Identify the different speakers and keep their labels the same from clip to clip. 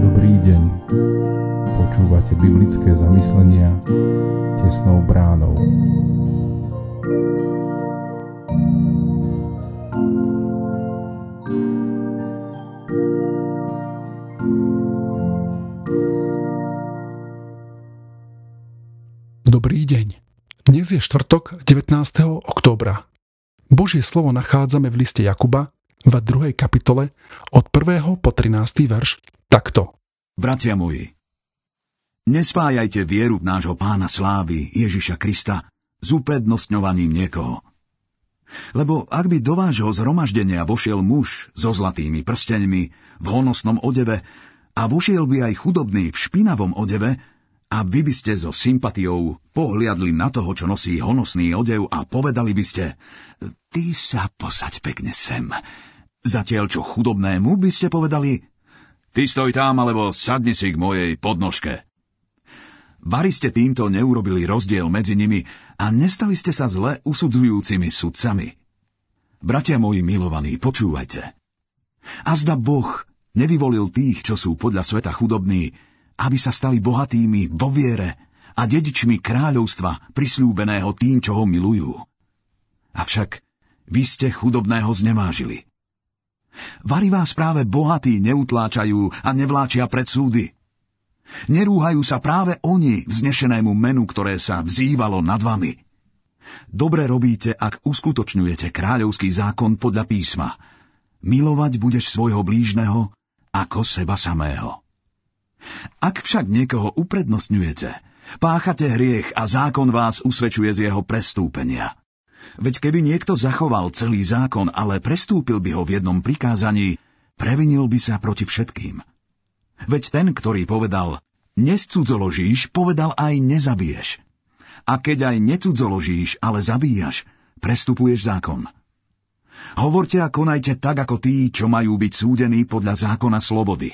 Speaker 1: Dobrý deň. Počúvate biblické zamyslenia tesnou bránou.
Speaker 2: Dobrý deň. Dnes je štvrtok 19. októbra. Božie slovo nachádzame v liste Jakuba v 2. kapitole od 1. po 13. verš takto.
Speaker 3: Bratia moji, nespájajte vieru nášho pána slávy Ježiša Krista s uprednostňovaním niekoho. Lebo ak by do vášho zhromaždenia vošiel muž so zlatými prsteňmi v honosnom odeve a vošiel by aj chudobný v špinavom odeve, a vy by ste so sympatiou pohliadli na toho, čo nosí honosný odev a povedali by ste, ty sa posaď pekne sem. Zatiaľ čo chudobnému by ste povedali, ty stoj tam alebo sadni si k mojej podnožke. Vary ste týmto neurobili rozdiel medzi nimi a nestali ste sa zle usudzujúcimi sudcami. Bratia moji milovaní, počúvajte. A Boh nevyvolil tých, čo sú podľa sveta chudobní, aby sa stali bohatými vo viere a dedičmi kráľovstva prisľúbeného tým, čo ho milujú. Avšak vy ste chudobného znevážili. Vary vás práve bohatí neutláčajú a nevláčia pred súdy. Nerúhajú sa práve oni vznešenému menu, ktoré sa vzývalo nad vami. Dobre robíte, ak uskutočňujete kráľovský zákon podľa písma. Milovať budeš svojho blížneho ako seba samého. Ak však niekoho uprednostňujete, páchate hriech a zákon vás usvedčuje z jeho prestúpenia. Veď keby niekto zachoval celý zákon, ale prestúpil by ho v jednom prikázaní, previnil by sa proti všetkým. Veď ten, ktorý povedal, nescudzoložíš, povedal aj nezabiješ. A keď aj necudzoložíš, ale zabíjaš, prestupuješ zákon. Hovorte a konajte tak, ako tí, čo majú byť súdení podľa zákona slobody.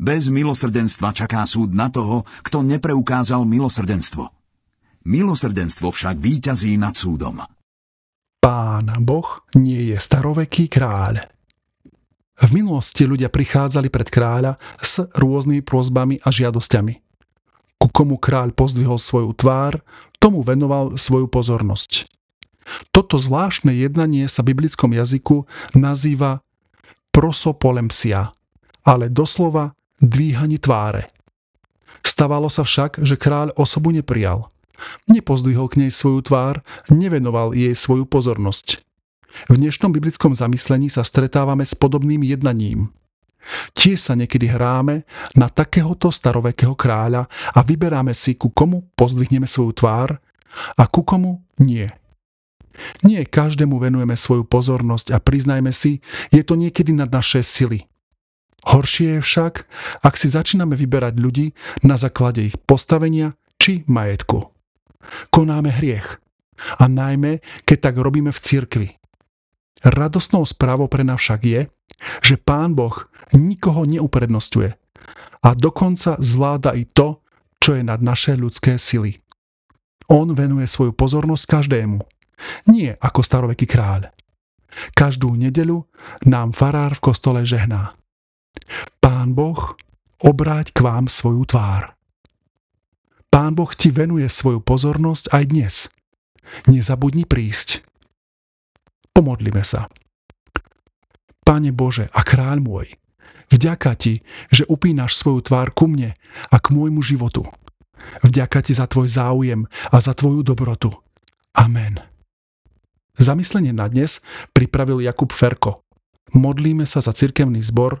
Speaker 3: Bez milosrdenstva čaká súd na toho, kto nepreukázal milosrdenstvo. Milosrdenstvo však víťazí nad súdom.
Speaker 2: Pán Boh nie je staroveký kráľ. V minulosti ľudia prichádzali pred kráľa s rôznymi prozbami a žiadosťami. Ku komu kráľ pozdvihol svoju tvár, tomu venoval svoju pozornosť. Toto zvláštne jednanie sa v biblickom jazyku nazýva prosopolempsia, ale doslova dvíhaní tváre. Stávalo sa však, že kráľ osobu neprijal. Nepozdvihol k nej svoju tvár, nevenoval jej svoju pozornosť. V dnešnom biblickom zamyslení sa stretávame s podobným jednaním. Tiež sa niekedy hráme na takéhoto starovekého kráľa a vyberáme si, ku komu pozdvihneme svoju tvár a ku komu nie. Nie každému venujeme svoju pozornosť a priznajme si, je to niekedy nad naše sily – Horšie je však, ak si začíname vyberať ľudí na základe ich postavenia či majetku. Konáme hriech. A najmä, keď tak robíme v cirkvi. Radosnou správou pre nás však je, že Pán Boh nikoho neuprednostňuje a dokonca zvláda i to, čo je nad naše ľudské sily. On venuje svoju pozornosť každému, nie ako staroveký kráľ. Každú nedeľu nám farár v kostole žehná. Pán Boh, obráť k vám svoju tvár. Pán Boh ti venuje svoju pozornosť aj dnes. Nezabudni prísť. Pomodlime sa. Pane Bože a kráľ môj, vďaka Ti, že upínaš svoju tvár ku mne a k môjmu životu. Vďaka Ti za Tvoj záujem a za Tvoju dobrotu. Amen. Zamyslenie na dnes pripravil Jakub Ferko. Modlíme sa za cirkevný zbor